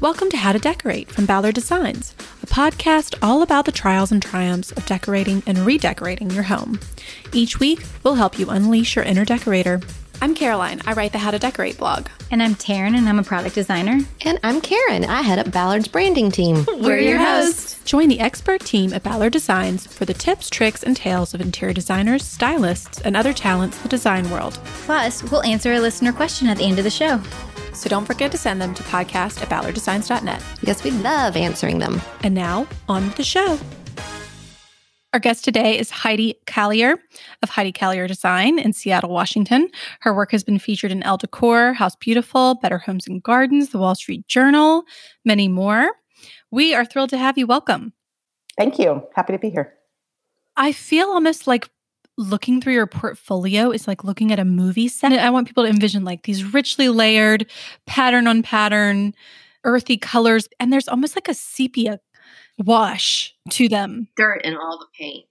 Welcome to How to Decorate from Ballard Designs, a podcast all about the trials and triumphs of decorating and redecorating your home. Each week, we'll help you unleash your inner decorator. I'm Caroline. I write the How to Decorate blog. And I'm Taryn, and I'm a product designer. And I'm Karen. I head up Ballard's branding team. We're, your hosts. Join the expert team at Ballard Designs for the tips, tricks, and tales of interior designers, stylists, and other talents in the design world. Plus, we'll answer a listener question at the end of the show. So don't forget to send them to podcast at ballarddesigns.net. Yes, we love answering them. And now, on with the show. Our guest today is Heidi Caillier of Heidi Caillier Design in Seattle, Washington. Her work has been featured in Elle Decor, House Beautiful, Better Homes and Gardens, The Wall Street Journal, many more. We are thrilled to have you. Welcome. Thank you. Happy to be here. I feel almost like looking through your portfolio is like looking at a movie set. I want people to envision like these richly layered, pattern on pattern, earthy colors. And there's almost like a sepia wash to them. Dirt and all the paint.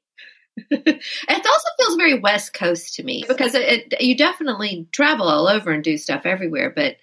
it also feels very West Coast to me because it, it, you definitely travel all over and do stuff everywhere, but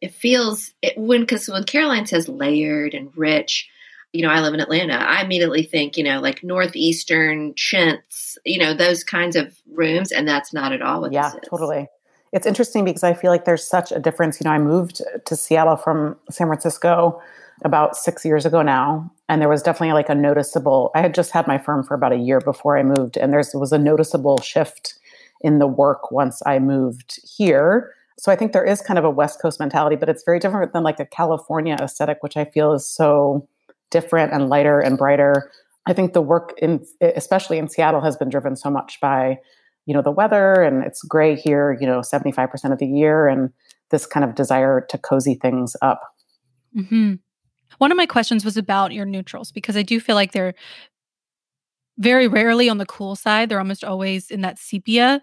it feels it, when because when Caroline says layered and rich, you know, I live in Atlanta, I immediately think, you know, like northeastern chintz, you know, those kinds of rooms, and that's not at all what yeah, totally. It's interesting because I feel like there's such a difference. You know, I moved to Seattle from San Francisco about six years ago now, and there was definitely like a noticeable. I had just had my firm for about a year before I moved, and there was a noticeable shift in the work once I moved here. So I think there is kind of a West Coast mentality, but it's very different than like a California aesthetic, which I feel is so different and lighter and brighter. I think the work in especially in Seattle has been driven so much by you know the weather and it's gray here you know 75% of the year and this kind of desire to cozy things up. Mm-hmm. One of my questions was about your neutrals because I do feel like they're very rarely on the cool side. They're almost always in that sepia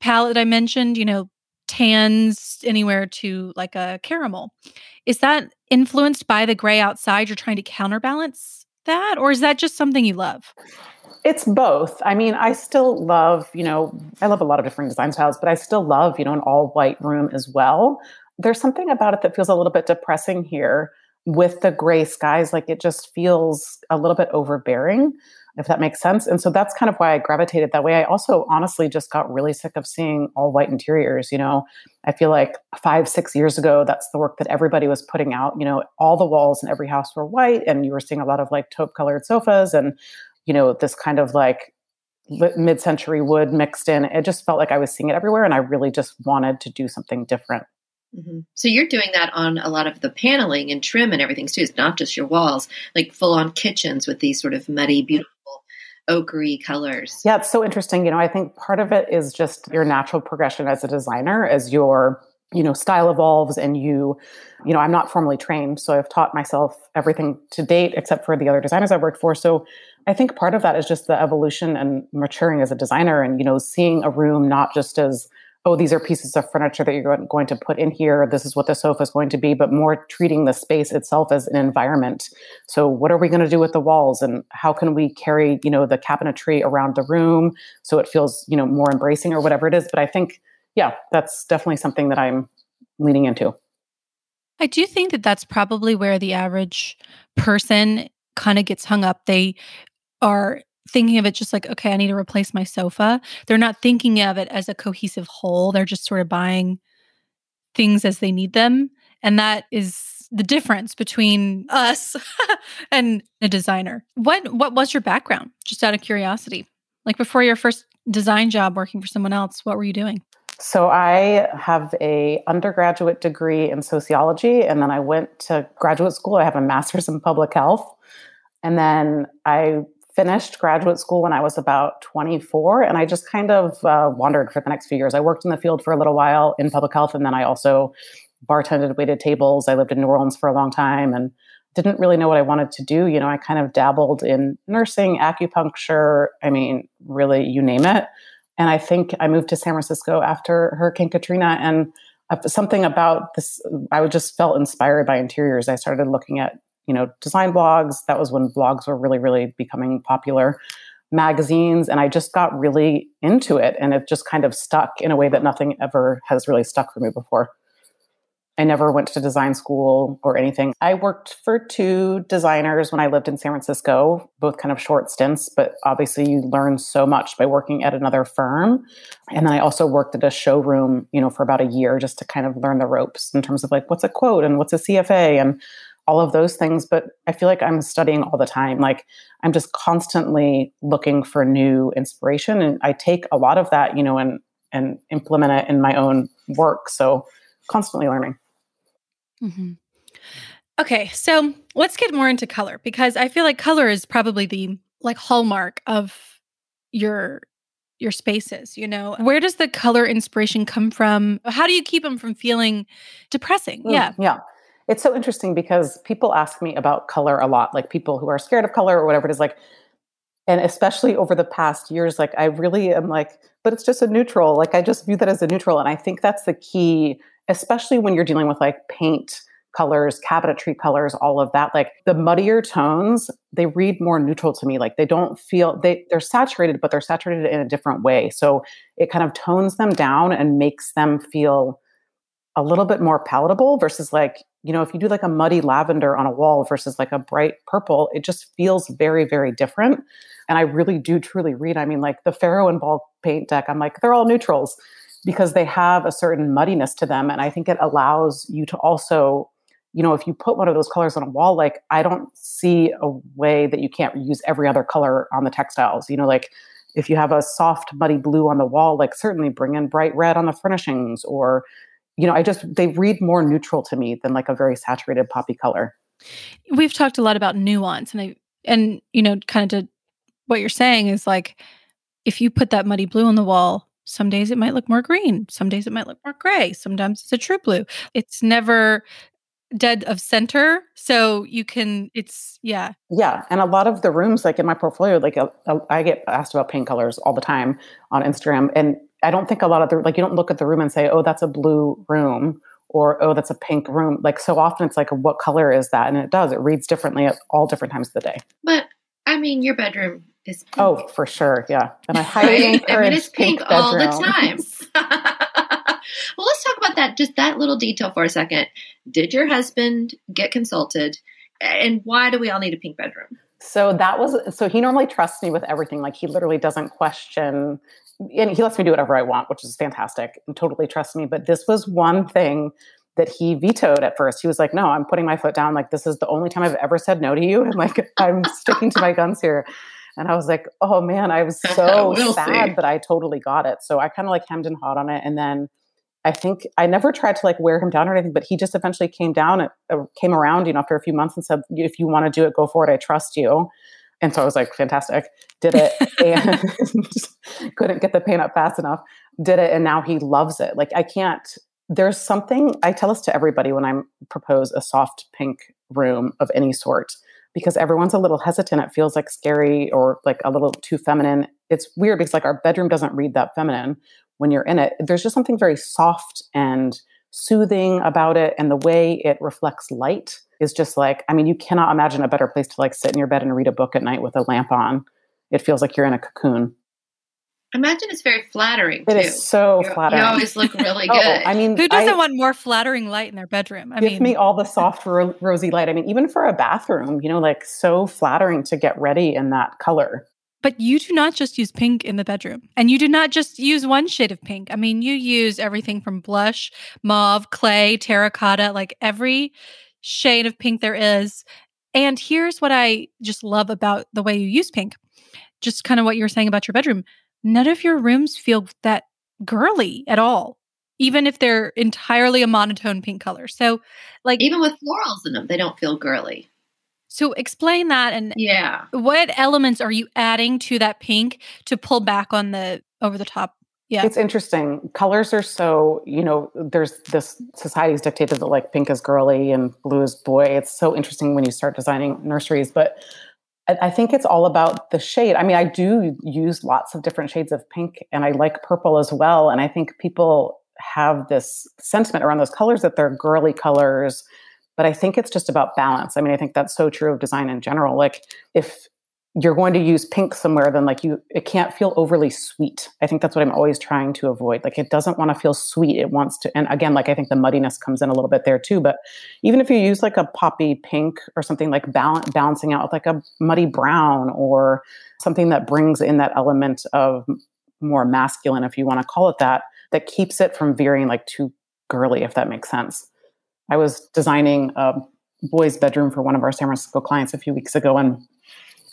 palette I mentioned, you know, tans anywhere to like a caramel. Is that influenced by the gray outside? You're trying to counterbalance that, or is that just something you love? It's both. I mean, I still love, you know, I love a lot of different design styles, but I still love, you know, an all white room as well. There's something about it that feels a little bit depressing here with the gray skies. Like it just feels a little bit overbearing if that makes sense. And so that's kind of why I gravitated that way. I also honestly just got really sick of seeing all white interiors. You know, I feel like five, six years ago, that's the work that everybody was putting out. You know, all the walls in every house were white, and you were seeing a lot of like taupe colored sofas and, you know, this kind of like mid century wood mixed in. It just felt like I was seeing it everywhere. And I really just wanted to do something different. Mm-hmm. So you're doing that on a lot of the paneling and trim and everything too. It's not just your walls, like full on kitchens with these sort of muddy, beautiful ochre colors. Yeah, it's so interesting. You know, I think part of it is just your natural progression as a designer, as your you know style evolves and you you know i'm not formally trained so i've taught myself everything to date except for the other designers i've worked for so i think part of that is just the evolution and maturing as a designer and you know seeing a room not just as oh, these are pieces of furniture that you're going to put in here. This is what the sofa is going to be, but more treating the space itself as an environment. So, what are we going to do with the walls, and how can we carry, you know, the cabinetry around the room so it feels, you know, more embracing or whatever it is. But I think, yeah, that's definitely something that I'm leaning into. I do think that that's probably where the average person kind of gets hung up. They are thinking of it just like, okay, I need to replace my sofa. They're not thinking of it as a cohesive whole. They're just sort of buying things as they need them. And that is the difference between us and a designer. What what was your background? Just out of curiosity. Like before your first design job working for someone else, what were you doing? So I have a undergraduate degree in sociology and then I went to graduate school. I have a master's in public health. And then I finished graduate school when I was about 24, and I just kind of uh, wandered for the next few years. I worked in the field for a little while in public health, and then I also bartended, waited tables. I lived in New Orleans for a long time and didn't really know what I wanted to do. You know, I kind of dabbled in nursing, acupuncture, I mean, really, you name it. And I think I moved to San Francisco after Hurricane Katrina, and something about this, I just felt inspired by interiors. I started looking at you know design blogs that was when blogs were really really becoming popular magazines and i just got really into it and it just kind of stuck in a way that nothing ever has really stuck for me before I never went to design school or anything. I worked for two designers when I lived in San Francisco, both kind of short stints, but obviously you learn so much by working at another firm. And then I also worked at a showroom, you know, for about a year just to kind of learn the ropes in terms of like what's a quote and what's a CFA and all of those things. But I feel like I'm studying all the time. Like I'm just constantly looking for new inspiration. And I take a lot of that, you know, and and implement it in my own work. So constantly learning. Mm-hmm. Okay, so let's get more into color because I feel like color is probably the like hallmark of your your spaces, you know. Where does the color inspiration come from? How do you keep them from feeling depressing? Mm, yeah. Yeah. It's so interesting because people ask me about color a lot, like people who are scared of color or whatever it is like and especially over the past years like I really am like but it's just a neutral. Like I just view that as a neutral and I think that's the key especially when you're dealing with like paint colors, cabinetry colors, all of that. Like the muddier tones, they read more neutral to me. Like they don't feel they they're saturated, but they're saturated in a different way. So it kind of tones them down and makes them feel a little bit more palatable versus like, you know, if you do like a muddy lavender on a wall versus like a bright purple, it just feels very, very different. And I really do truly read. I mean, like the Farrow and Ball paint deck, I'm like, they're all neutrals because they have a certain muddiness to them. And I think it allows you to also, you know, if you put one of those colors on a wall, like I don't see a way that you can't use every other color on the textiles. You know, like if you have a soft, muddy blue on the wall, like certainly bring in bright red on the furnishings or, you know, I just, they read more neutral to me than like a very saturated poppy color. We've talked a lot about nuance and I, and, you know, kind of to what you're saying is like, if you put that muddy blue on the wall, some days it might look more green. Some days it might look more gray. Sometimes it's a true blue. It's never dead of center. So you can, it's, yeah. Yeah. And a lot of the rooms, like in my portfolio, like a, a, I get asked about paint colors all the time on Instagram. And I don't think a lot of the, like, you don't look at the room and say, oh, that's a blue room or, oh, that's a pink room. Like, so often it's like, what color is that? And it does, it reads differently at all different times of the day. But I mean, your bedroom is pink. Oh, for sure. Yeah. And I highly encourage I mean, it's pink, pink all the time. well, let's talk about that, just that little detail for a second. Did your husband get consulted? And why do we all need a pink bedroom? So that was so he normally trusts me with everything. Like he literally doesn't question and he lets me do whatever I want, which is fantastic and totally trusts me. But this was one thing that he vetoed at first. He was like, No, I'm putting my foot down. Like, this is the only time I've ever said no to you. And like, I'm sticking to my guns here. And I was like, Oh man, I was so We'll sad, see. but I totally got it. So I kind of like hemmed and hawed on it. And then I think I never tried to like wear him down or anything, but he just eventually came down, uh, came around, you know, after a few months and said, if you want to do it, go for it. I trust you. And so I was like, fantastic, did it. and couldn't get the paint up fast enough, did it. And now he loves it. Like I can't, there's something, I tell this to everybody when I propose a soft pink room of any sort, because everyone's a little hesitant. It feels like scary or like a little too feminine. It's weird because like our bedroom doesn't read that feminine when you're in it. There's just something very soft and soothing about it. And the way it reflects light is just like, I mean, you cannot imagine a better place to like sit in your bed and read a book at night with a lamp on. It feels like you're in a cocoon. Imagine it's very flattering It too. is so You- flattering. You always look really Oh, good. I mean, Who doesn't I- want more flattering light in their bedroom? I mean give mean, me all the soft ro- rosy light. I mean, even for a bathroom, you know, like so flattering to get ready in that color. But you do not just use pink in the bedroom. And you do not just use one shade of pink. I mean, you use everything from blush, mauve, clay, terracotta, like every shade of pink there is. And here's what I just love about the way you use pink. Just kind of what you were saying about your bedroom. None of your rooms feel that girly at all, even if they're entirely a monotone pink color. So, like, Even with florals in them, they don't feel girly. so explain that and Yeah. what elements are you adding to that pink to pull back on the over the top? Yeah. It's interesting. Colors are so, you know, there's this society's dictated that like pink is girly and blue is boy. It's so interesting when you start designing nurseries. But I, I think it's all about the shade. I mean, I do use lots of different shades of pink and I like purple as well. And I think people have this sentiment around those colors that they're girly colors. But I think it's just about balance. I mean, I think that's so true of design in general. Like if you're going to use pink somewhere, then like you, it can't feel overly sweet. I think that's what I'm always trying to avoid. Like it doesn't want to feel sweet. It wants to, and again, like I think the muddiness comes in a little bit there too. But even if you use like a poppy pink or something like balance, balancing out with like a muddy brown or something that brings in that element of more masculine, if you want to call it that, that keeps it from veering like too girly, if that makes sense. I was designing a boys' bedroom for one of our San Francisco clients a few weeks ago, and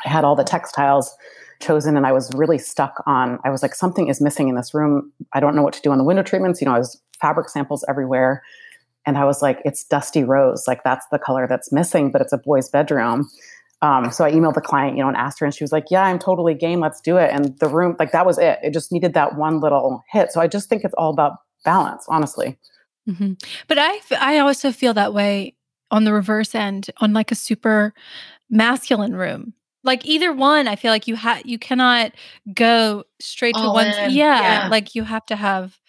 I had all the textiles chosen and I was really stuck on I was like something is missing in this room. I don't know what to do on the window treatments. You know, I was fabric samples everywhere and I was like it's dusty rose. Like that's the color that's missing, but it's a boy's bedroom. Um, so I emailed the client, you know, and asked her, and she was like, "Yeah, I'm totally game. Let's do it." And the room, like that was it. It just needed that one little hit. So I just think it's all about balance, honestly. Mm-hmm. But I, I also feel that way on the reverse end, on like a super masculine room like either one i feel like you have you cannot go straight to one yeah, yeah, like you have to have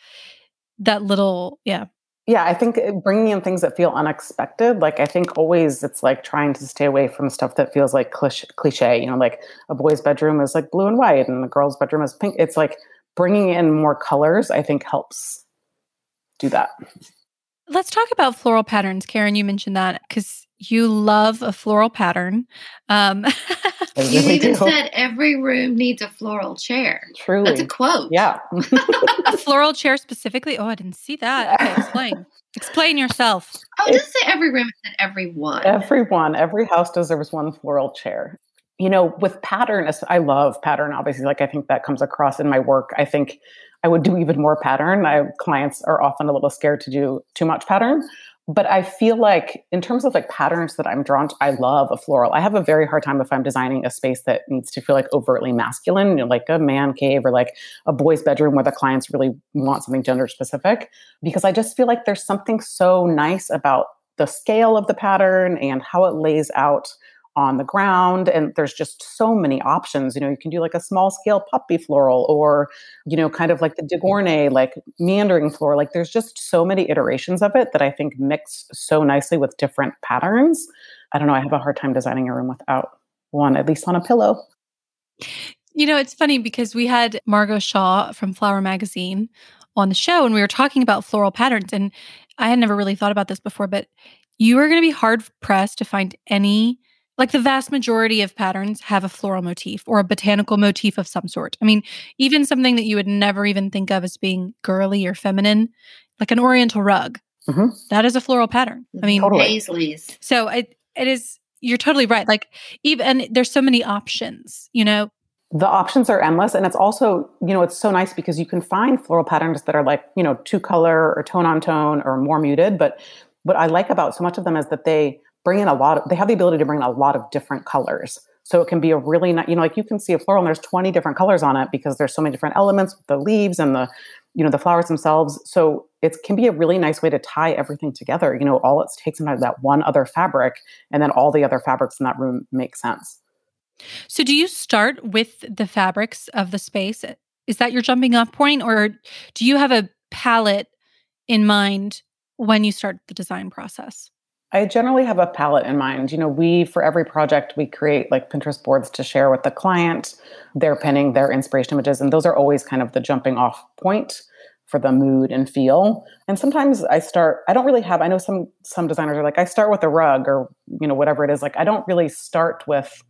that little yeah. Yeah i think uh, bringing in things that feel unexpected like i think always it's like trying to stay away from stuff that feels like cliche cliche you know like a boy's bedroom is like blue and white and the girl's bedroom is pink. It's like bringing in more colors i think helps do that. Let's talk about floral patterns. Karen you mentioned that because you love a floral pattern. Um, you even said every room needs a floral chair. Truly. That's a quote. Yeah. a floral chair specifically? Oh, I didn't see that. Okay, explain. explain yourself. Oh, it doesn't say every room, it said every one. Every one. Every house deserves one floral chair. You know, with pattern, I love pattern, obviously. Like, I think that comes across in my work. I think I would do even more pattern. My clients are often a little scared to do too much pattern but I feel like in terms of like patterns that I'm drawn to, I love a floral. I have a very hard time if I'm designing a space that needs to feel like overtly masculine, you know, like a man cave or like a boy's bedroom where the clients really want something gender specific, because I just feel like there's something so nice about the scale of the pattern and how it lays out on the ground and there's just so many options you know you can do like a small scale puppy floral or you know kind of like the de Gournay like meandering floor like there's just so many iterations of it that i think mix so nicely with different patterns. I don't know i have a hard time designing a room without one at least on a pillow. You know it's funny because we had margot shaw from flower magazine on the show and we were talking about floral patterns and i had never really thought about this before but you are going to be hard pressed to find any like the vast majority of patterns have a floral motif or a botanical motif of some sort. I mean, even something that you would never even think of as being girly or feminine, like an oriental rug, mm-hmm. that is a floral pattern. I mean, totally. Paisleys. So it, it is, you're totally right. Like, even, and there's so many options, you know, the options are endless and it's also you know it's so nice because you can find floral patterns that are like you know two color or tone on tone or more muted but what i like about so much of them is that they bring in a lot of, they have the ability to bring in a lot of different colors. So it can be a really nice, you know, like you can see a floral and there's 20 different colors on it because there's so many different elements the leaves and the, you know, the flowers themselves. So it can be a really nice way to tie everything together. You know, all it takes sometimes that one other fabric and then all the other fabrics in that room make sense. So do you start with the fabrics of the space? Is that your jumping off point or do you have a palette in mind when you start the design process? I generally have a palette in mind. You know, we, for every project, we create like Pinterest boards to share with the client. They're pinning their inspiration images, and those are always kind of the jumping off point for the mood and feel. And sometimes I start, I don't really have, I know some some designers are like, I start with a rug or, you know, whatever it is. Like, I don't really start with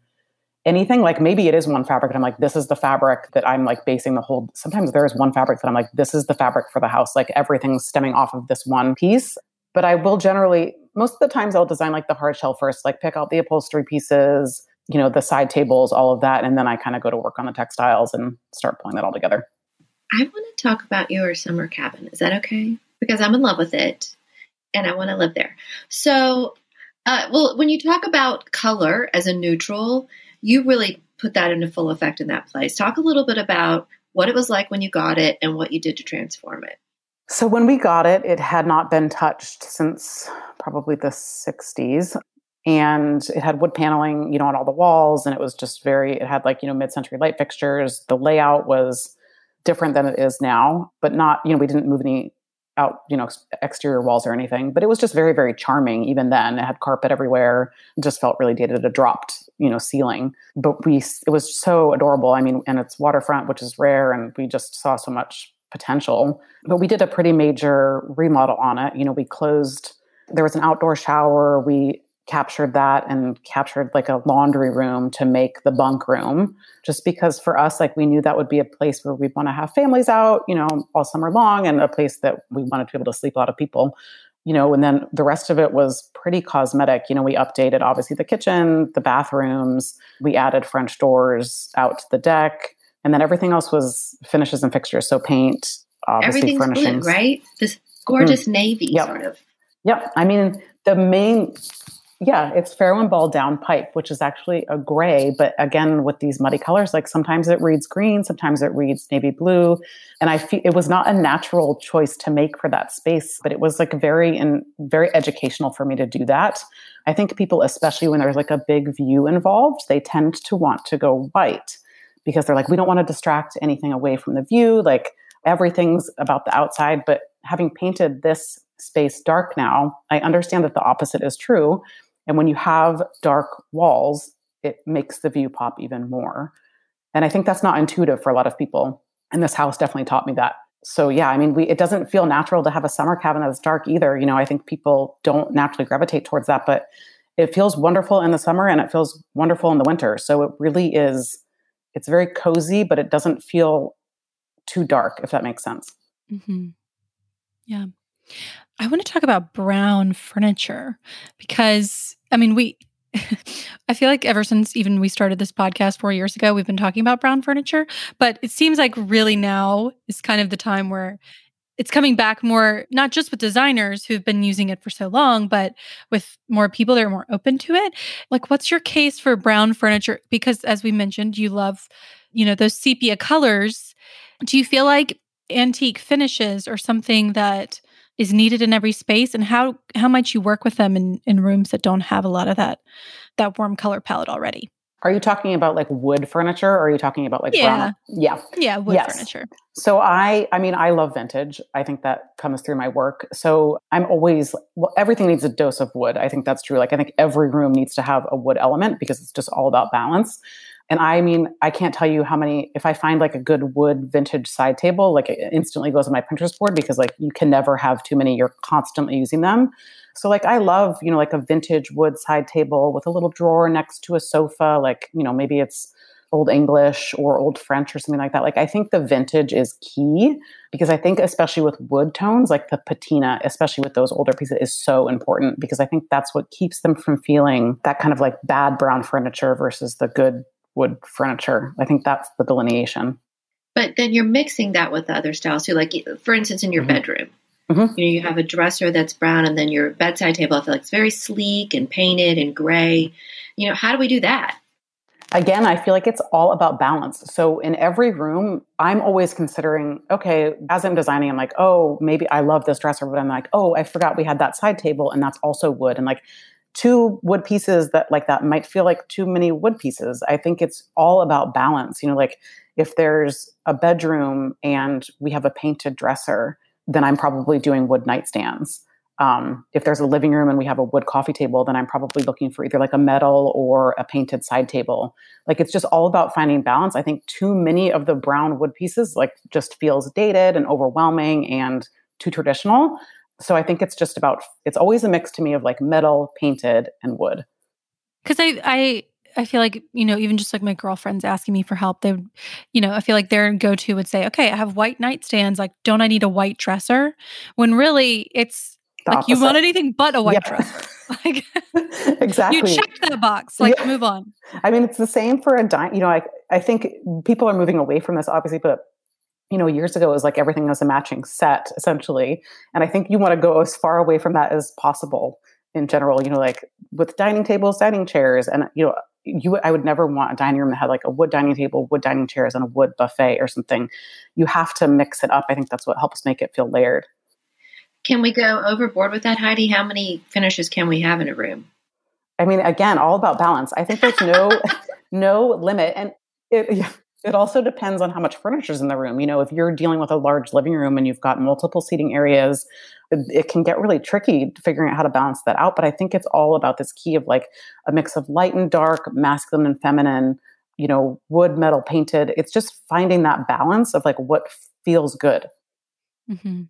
anything. Like maybe it is one fabric and I'm like, this is the fabric that I'm like basing the whole sometimes there is one fabric that I'm like, this is the fabric for the house. Like everything's stemming off of this one piece. But I will generally most of the times I'll design like the hard shell first, like pick out the upholstery pieces, you know, the side tables, all of that. And then I kind of go to work on the textiles and start pulling that all together. I want to talk about your summer cabin. Is that okay? Because I'm in love with it and I want to live there. So, uh, well, when you talk about color as a neutral, you really put that into full effect in that place. Talk a little bit about what it was like when you got it and what you did to transform it. So when we got it, it had not been touched since probably the 60s. And it had wood paneling, you know, on all the walls. And it was just very, it had like, you know, mid century light fixtures. The layout was different than it is now, but not, you know, we didn't move any out, you know, exterior walls or anything. But it was just very, very charming even then. It had carpet everywhere. It just felt really dated. It dropped you know, ceiling. But we, it was so adorable. I mean, and it's waterfront, which is rare. And we just saw so much potential. But we did a pretty major remodel on it. You know, we closed, there was an outdoor shower. We captured that and captured like a laundry room to make the bunk room just because for us like we knew that would be a place where we'd want to have families out you know all summer long and a place that we wanted to be able to sleep a lot of people you know and then the rest of it was pretty cosmetic you know we updated obviously the kitchen the bathrooms we added french doors out to the deck and then everything else was finishes and fixtures so paint obviously furnishings blue, right? This hmm. gorgeous navy Yep. sort of. Yep. I mean, the main, yeah, it's Farrow and Ball down pipe, which is actually a gray. But again, with these muddy colors, like sometimes it reads green, sometimes it reads navy blue. And I feel it was not a natural choice to make for that space, but it was like very and very educational for me to do that. I think people, especially when there's like a big view involved, they tend to want to go white because they're like, we don't want to distract anything away from the view. Like everything's about the outside. But having painted this space dark now, I understand that the opposite is true. And when you have dark walls, it makes the view pop even more. And I think that's not intuitive for a lot of people. And this house definitely taught me that. So yeah, I mean, we, it doesn't feel natural to have a summer cabin that's dark either. You know, I think people don't naturally gravitate towards that, but it feels wonderful in the summer and it feels wonderful in the winter. So it really is, it's very cozy, but it doesn't feel too dark, if that makes sense. hmm Yeah. I want to talk about brown furniture because, I mean, we, I feel like ever since even we started this podcast four years ago, we've been talking about brown furniture, but it seems like really now is kind of the time where it's coming back more, not just with designers who've been using it for so long, but with more people that are more open to it. Like, what's your case for brown furniture? Because as we mentioned, you love, you know, those sepia colors. Do you feel like antique finishes or something that is needed in every space and how how might you work with them in in rooms that don't have a lot of that that warm color palette already Are you talking about like wood furniture or are you talking about like Yeah. brown? Yeah. yeah wood Yes. furniture So I I mean I love vintage. I think that comes through my work. So I'm always well everything needs a dose of wood. I think that's true. Like I think every room needs to have a wood element because it's just all about balance. And I mean, I can't tell you how many if I find like a good wood vintage side table, like it instantly goes on my Pinterest board because like you can never have too many. You're constantly using them. So like I love, you know, like a vintage wood side table with a little drawer next to a sofa, like, you know, maybe it's old English or old French or something like that. Like I think the vintage is key because I think especially with wood tones, like the patina, especially with those older pieces, is so important because I think that's what keeps them from feeling that kind of like bad brown furniture versus the good wood furniture. I think that's the delineation. But then you're mixing that with other styles too. Like, for instance, in your Mhm. bedroom, Mhm. you know, you have a dresser that's brown, and then your bedside table, I feel like it's very sleek and painted and gray. You know, how do we do that? Again, I feel like it's all about balance. So in every room, I'm always considering, okay, as I'm designing, I'm like, oh, maybe I love this dresser, but I'm like, oh, I forgot we had that side table and that's also wood. And like two wood pieces that like that might feel like too many wood pieces. I think it's all about balance. You know, like if there's a bedroom and we have a painted dresser, then I'm probably doing wood nightstands. Um, if there's a living room and we have a wood coffee table, then I'm probably looking for either like a metal or a painted side table. Like it's just all about finding balance. I think too many of the brown wood pieces like just feels dated and overwhelming and too traditional. So I think it's just about it's always a mix to me of like metal, painted, and wood. because I I I feel like you know even just like my girlfriends asking me for help they would you know I feel like their go to would say okay I have white nightstands like don't I need a white dresser when really it's The like you want anything but a white Yeah. dresser like exactly. you checked that box like Yeah. move on I mean, it's the same for a dime. You know, I I think people are moving away from this, obviously, but you know, years ago it was like everything was a matching set essentially, and I think you want to go as far away from that as possible in general. You know, like with dining tables, dining chairs, and you know, you I would never want a dining room that had like a wood dining table, wood dining chairs, and a wood buffet or something. You have to mix it up. I think that's what helps make it feel layered. Can we go overboard with that, Heidi? How many finishes can we have in a room? I mean, again, all about balance. I think there's no no limit, and it, It also depends on how much furniture is in the room. You know, if you're dealing with a large living room and you've got multiple seating areas, it, can get really tricky figuring out how to balance that out. But I think it's all about this key of like a mix of light and dark, masculine and feminine, you know, wood, metal, painted. It's just finding that balance of like what feels good. Mm-hmm.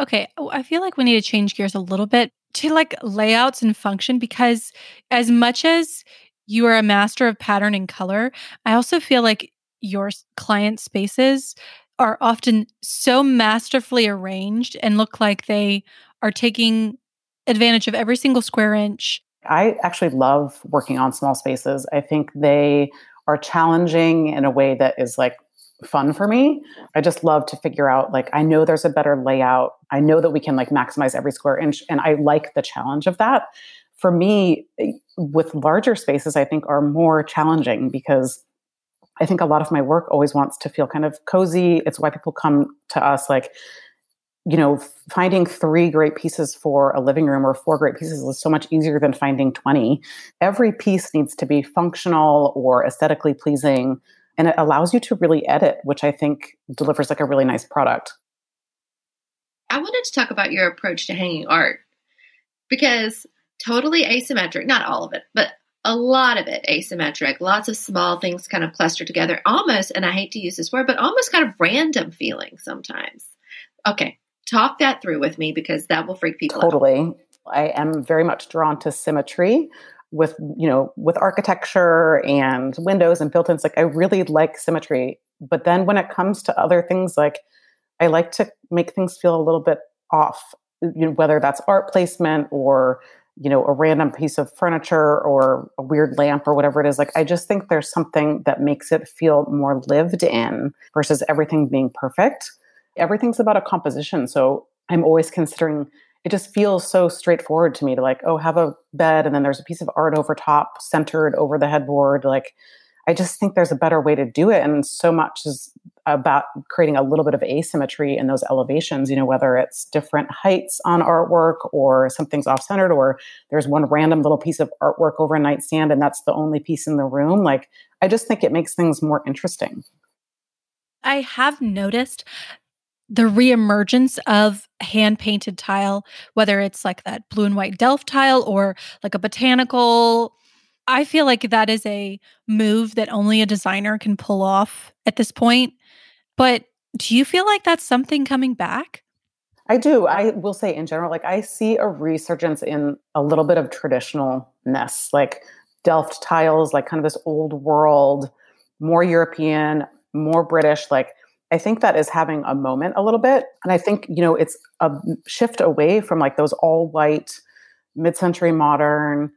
Okay, oh, I feel like we need to change gears a little bit to like layouts and function because as much as you are a master of pattern and color, I also feel like your client spaces are often so masterfully arranged and look like they are taking advantage of every single square inch. I actually love working on small spaces. I think they are challenging in a way that is like fun for me. I just love to figure out like I know there's a better layout. I know that we can like maximize every square inch and I like the challenge of that. For me eh, with larger spaces I think are more challenging because I think a lot of my work always wants to feel kind of cozy. It's why people come to us like you know, finding three great pieces for a living room or four great pieces is so much easier than finding 20. Every piece needs to be functional or aesthetically pleasing and it allows you to really edit, which I think delivers like a really nice product. I wanted to talk about your approach to hanging art because totally asymmetric, not all of it, but a lot of it asymmetric, lots of small things kind of clustered together, almost, and I hate to use this word, but almost kind of random feeling sometimes. Okay, talk that through with me because that will freak people totally. out. Totally. I am very much drawn to symmetry with you know with architecture and windows and built-ins like i really like symmetry but then when it comes to other things like i like to make things feel a little bit off you know, whether that's art placement or you know a random piece of furniture or a weird lamp or whatever it is like i just think there's something that makes it feel more lived in versus everything being perfect everything's about a composition so i'm always considering it just feels so straightforward to me to like, oh, have a bed and then there's a piece of art over top centered over the headboard. Like, I just think there's a better way to do it. And so much is about creating a little bit of asymmetry in those elevations, you know, whether it's different heights on artwork or something's off centered or there's one random little piece of artwork over a nightstand and that's the only piece in the room. Like, I just think it makes things more interesting. I have noticed the reemergence of hand painted tile, whether it's like that blue and white Delft tile or like a botanical. I feel like that is a move that only a designer can pull off at this point. But do you feel like that's something coming back? I do. I will say in general, like I see a resurgence in a little bit of traditionalness, like Delft tiles, like kind of this old world, more European, more British, like I think that is having a moment a little bit. And I think, you know, it's a shift away from like those all white, mid century modern,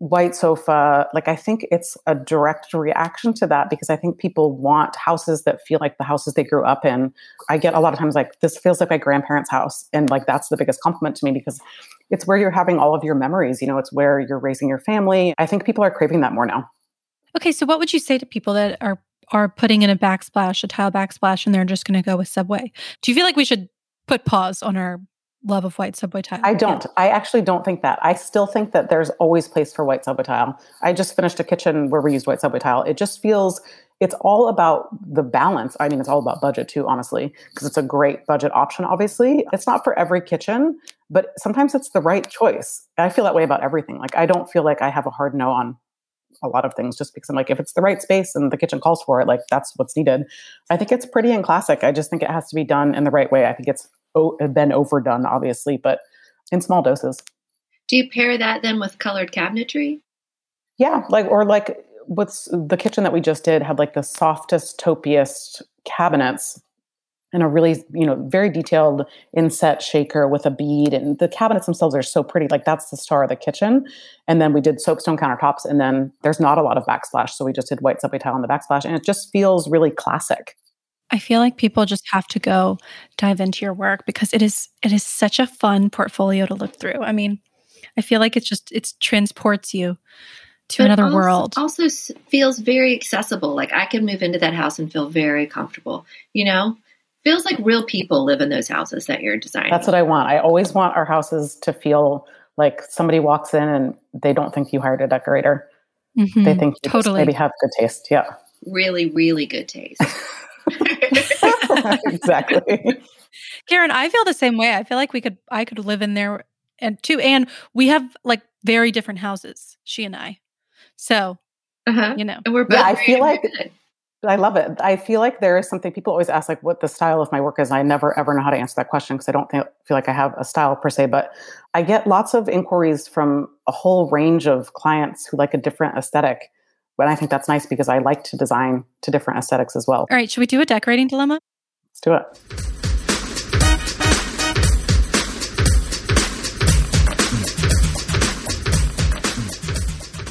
white sofa. Like, I think it's a direct reaction to that because I think people want houses that feel like the houses they grew up in. I get a lot of times like, this feels like my grandparents' house. And like, that's the biggest compliment to me because it's where you're having all of your memories. You know, it's where you're raising your family. I think people are craving that more now. Okay, so what would you say to people that are are putting in a backsplash, a tile backsplash, and they're just going to go with Subway. Do you feel like we should put pause on our love of white subway tile? I don't. Yeah. I actually don't think that. I still think that there's always place for white subway tile. I just finished a kitchen where we used white subway tile. It just feels it's all about the balance. I mean, it's all about budget too, honestly, because it's a great budget option, obviously. It's not for every kitchen, but sometimes it's the right choice. I feel that way about everything. Like, I don't feel like I have a hard no on a lot of things just because I'm like, if it's the right space and the kitchen calls for it, like that's what's needed. I think it's pretty and classic. I just think it has to be done in the right way. I think it's been overdone, obviously, but in small doses. Do you pair that then with colored cabinetry? Yeah, like or like what's the kitchen that we just did had like the softest, topiest cabinets and a really you know very detailed inset shaker with a bead and the cabinets themselves are so pretty like that's the star of the kitchen and then we did soapstone countertops and then there's not a lot of backsplash so we just did white subway tile on the backsplash and it just feels really classic I feel like people just have to go dive into your work because it is it is such a fun portfolio to look through. I mean, I feel like it's just it transports you to but another also, world. Also feels very accessible. Like I can move into that house and feel very comfortable. You know, feels like real people live in those houses that you're designing. That's what I want. I always want our houses to feel like somebody walks in and they don't think you hired a decorator. Mm-hmm. They think you totally. maybe have good taste. Yeah. really, really good taste. exactly. Karen, I feel the same way. I feel like we could I could live in there and too and we have like very different houses, she and I. So, Uh-huh. you know. And we're both Yeah, I feel like- good. I love it. I feel like there is something people always ask, like what the style of my work is. I never ever know how to answer that question because I don't think, feel like I have a style per se. But I get lots of inquiries from a whole range of clients who like a different aesthetic. And I think that's nice because I like to design to different aesthetics as well. All right, should we do a decorating dilemma? Let's do it.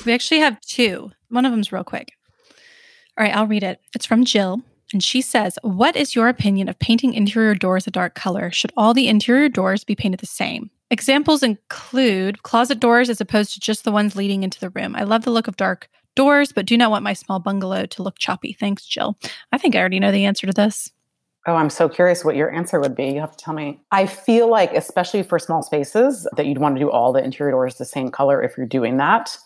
We actually have two. One of them's real quick. All right, I'll read it. It's from Jill. And she says, What is your opinion of painting interior doors a dark color? Should all the interior doors be painted the same? Examples include closet doors as opposed to just the ones leading into the room. I love the look of dark doors, but do not want my small bungalow to look choppy. Thanks, Jill. I think I already know the answer to this. Oh, I'm so curious what your answer would be. You have to tell me. I feel like, especially for small spaces, that you'd want to do all the interior doors the same color if you're doing that.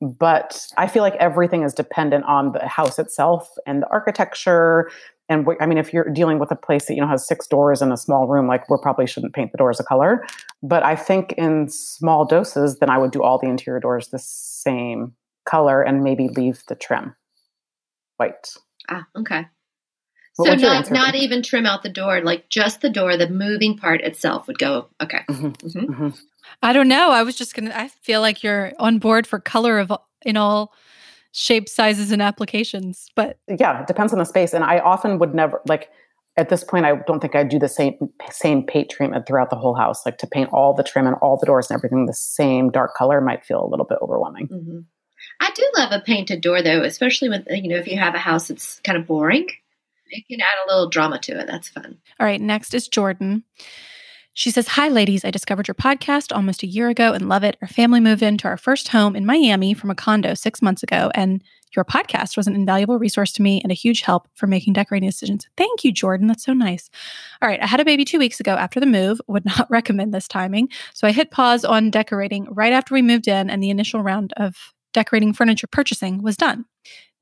But I feel like everything is dependent on the house itself and the architecture. And I mean, if you're dealing with a place that you know has six doors in a small room, like we probably shouldn't paint the doors a color. But I think in small doses, then I would do all the interior doors the same color and maybe leave the trim white. Ah, okay. What so not not even trim out the door, like just the door, the moving part itself would go. Okay. Mhm, Mhm. mhm. I don't know. I was just going to, I feel like you're on board for color of in all shapes, sizes, and applications. But yeah, it depends on the space. And I often would never like at this point. I don't think I'd do the same same paint treatment throughout the whole house. Like to paint all the trim and all the doors and everything the same dark color might feel a little bit overwhelming. I do love a painted door though, especially when you know if you have a house that's kind of boring, it can add a little drama to it. That's fun. All right, next is Jordan. She says, Hi, ladies. I discovered your podcast almost a year ago and love it. Our family moved into our first home in Miami from a condo six months ago, and your podcast was an invaluable resource to me and a huge help for making decorating decisions. Thank you, Jordan. That's so nice. All right, I had a baby two weeks ago after the move, would not recommend this timing. So I hit pause on decorating right after we moved in, and the initial round of decorating furniture purchasing was done.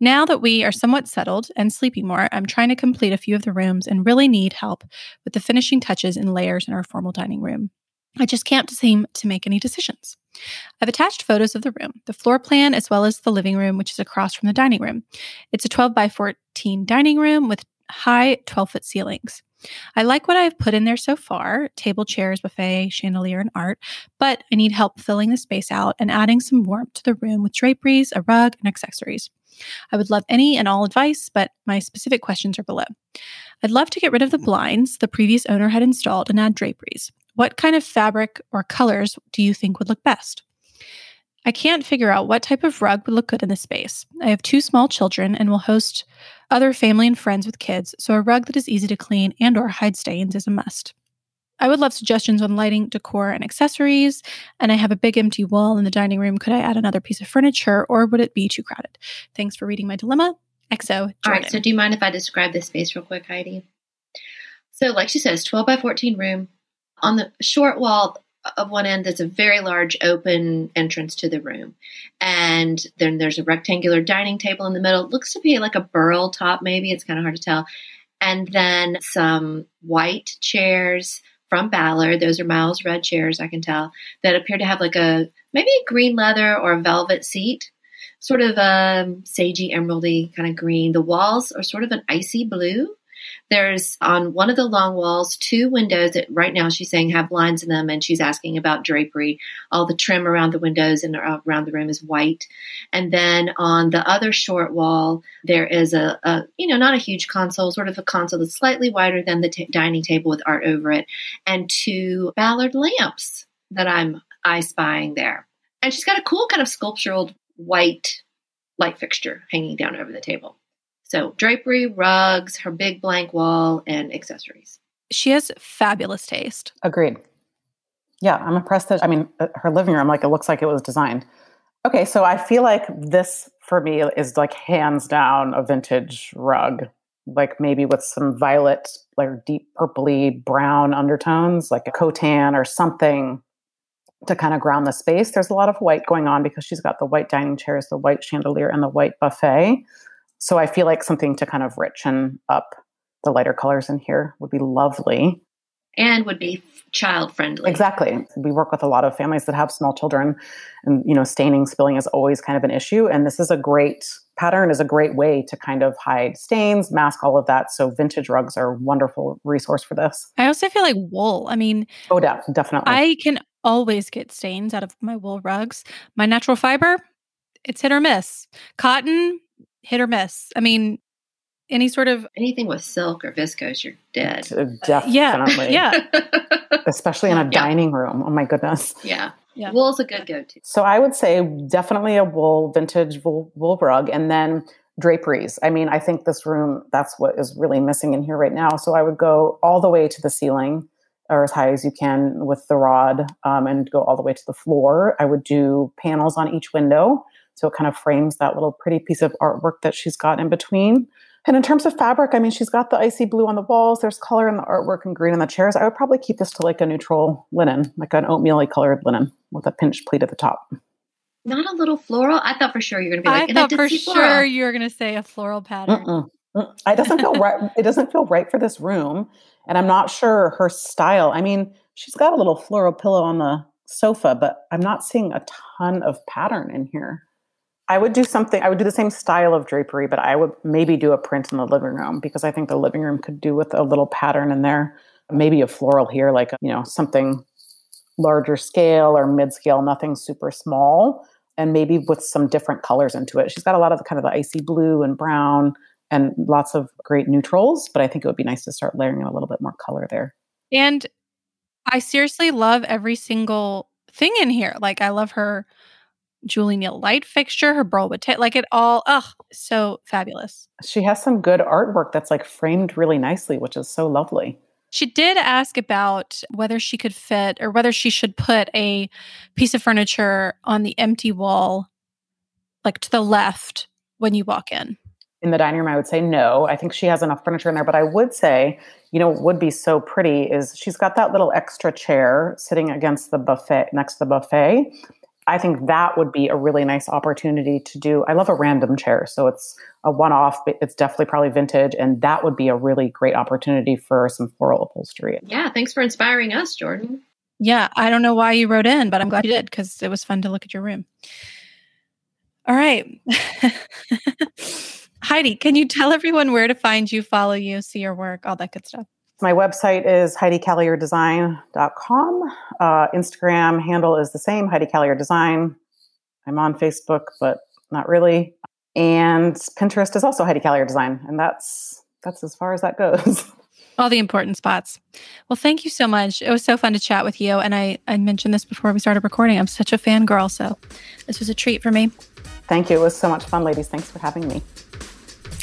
Now that we are somewhat settled and sleeping more, I'm trying to complete a few of the rooms and really need help with the finishing touches and layers in our formal dining room. I just can't seem to make any decisions. I've attached photos of the room, the floor plan, as well as the living room, which is across from the dining room. It's a 12 by 14 dining room with high 12 foot ceilings. I like what I've put in there so far table, chairs, buffet, chandelier, and art, but I need help filling the space out and adding some warmth to the room with draperies, a rug, and accessories. I would love any and all advice, but my specific questions are below. I'd love to get rid of the blinds the previous owner had installed and add draperies. What kind of fabric or colors do you think would look best? I can't figure out what type of rug would look good in this space. I have two small children and will host other family and friends with kids, so a rug that is easy to clean and or hide stains is a must. I would love suggestions on lighting, decor, and accessories. And I have a big empty wall in the dining room. Could I add another piece of furniture or would it be too crowded? Thanks for reading my dilemma. XO. Jordan. All right. So do you mind if I describe this space real quick, Heidi? So, like she says, 12 by 14 room. On the short wall of one end, there's a very large open entrance to the room. And then there's a rectangular dining table in the middle. It looks to be like a burl top, maybe. It's kind of hard to tell. And then some white chairs from Ballard. Those are Miles Redd chairs, I can tell, that appear to have like a maybe a green leather or a velvet seat sort of a sagey emeraldy kind of green. The walls are sort of an icy blue. There's on one of the long walls two windows that right now she's saying have blinds in them, and she's asking about drapery. All the trim around the windows and around the room is white. And then on the other short wall, there is a, a you know not a huge console, sort of a console that's slightly wider than the t- dining table with art over it, and two Ballard lamps that I'm eye spying there. And she's got a cool kind of sculptural white light fixture hanging down over the table. So drapery, rugs, her big blank wall, and accessories. She has fabulous taste. Agreed. Yeah, I'm impressed that I mean uh, her living room like it looks like it was designed. Okay, so I feel like this for me is like hands down a vintage rug. Like maybe with some violet, like deep purpley brown undertones, like a Khotan or something to kind of ground the space. There's a lot of white going on because she's got the white dining chairs, the white chandelier, and the white buffet. So I feel like something to kind of richen up the lighter colors in here would be lovely. And would be child friendly. Exactly. We work with a lot of families that have small children and you know staining spilling is always kind of an issue and this is a great pattern is a great way to kind of hide stains, mask all of that. So vintage rugs are a wonderful resource for this. I also feel like wool. I mean, oh, de- definitely. I can always get stains out of my wool rugs. My natural fiber, it's hit or miss. Cotton, hit or miss. I mean, any sort of anything with silk or viscose, you're dead. Uh, definitely. Yeah. yeah. Especially in a yeah. dining room. Oh my goodness. Yeah. Yeah. Wool's a good go-to. So I would say definitely a wool vintage wool, wool rug and then draperies. I mean, I think this room that's what is really missing in here right now. So I would go all the way to the ceiling or as high as you can with the rod um, and go all the way to the floor. I would do panels on each window. So it kind of frames that little pretty piece of artwork that she's got in between. And in terms of fabric, I mean, she's got the icy blue on the walls. There's color in the artwork and green in the chairs. I would probably keep this to like a neutral linen, like an oatmeal colored linen with a pinch pleat at the top. Not a little floral. I thought for sure you were going to be like. I thought for sure you were going to say a floral pattern. Mm-mm. It doesn't feel right. It doesn't feel right for this room, and I'm not sure her style. I mean, she's got a little floral pillow on the sofa, but I'm not seeing a ton of pattern in here. I would do something, I would do the same style of drapery, but I would maybe do a print in the living room because I think the living room could do with a little pattern in there. Maybe a floral here, like, you know, something larger scale or mid scale, nothing super small, and maybe with some different colors into it. She's got a lot of the kind of the icy blue and brown and lots of great neutrals, but I think it would be nice to start layering in a little bit more color there. And I seriously love every single thing in here. Like, I love her Julie Neill light fixture, her burl with like it all. Ugh, so fabulous. She has some good artwork that's like framed really nicely, which is so lovely. She did ask about whether she could fit or whether she should put a piece of furniture on the empty wall, like to the left when you walk in. In the dining room, I would say no. I think she has enough furniture in there, but I would say, you know, what would be so pretty is she's got that little extra chair sitting against the buffet next to the buffet I think that would be a really nice opportunity to do. I love a random chair, so it's a one off, but it's definitely probably vintage, and that would be a really great opportunity for some floral upholstery. Yeah, thanks for inspiring us, Jordan. Yeah, I don't know why you wrote in, but I'm glad you did because it was fun to look at your room. All right. Heidi, can you tell everyone where to find you, follow you, see your work, all that good stuff? My website is HeidiCaillierDesign.com. Uh, Instagram handle is the same, Heidi Caillier Design. I'm on Facebook, but not really. And Pinterest is also Heidi Caillier Design, and that's that's as far as that goes. All the important spots. Well, thank you so much. It was so fun to chat with you. And I, I mentioned this before we started recording. I'm such a fangirl, so this was a treat for me. Thank you. It was so much fun, ladies. Thanks for having me.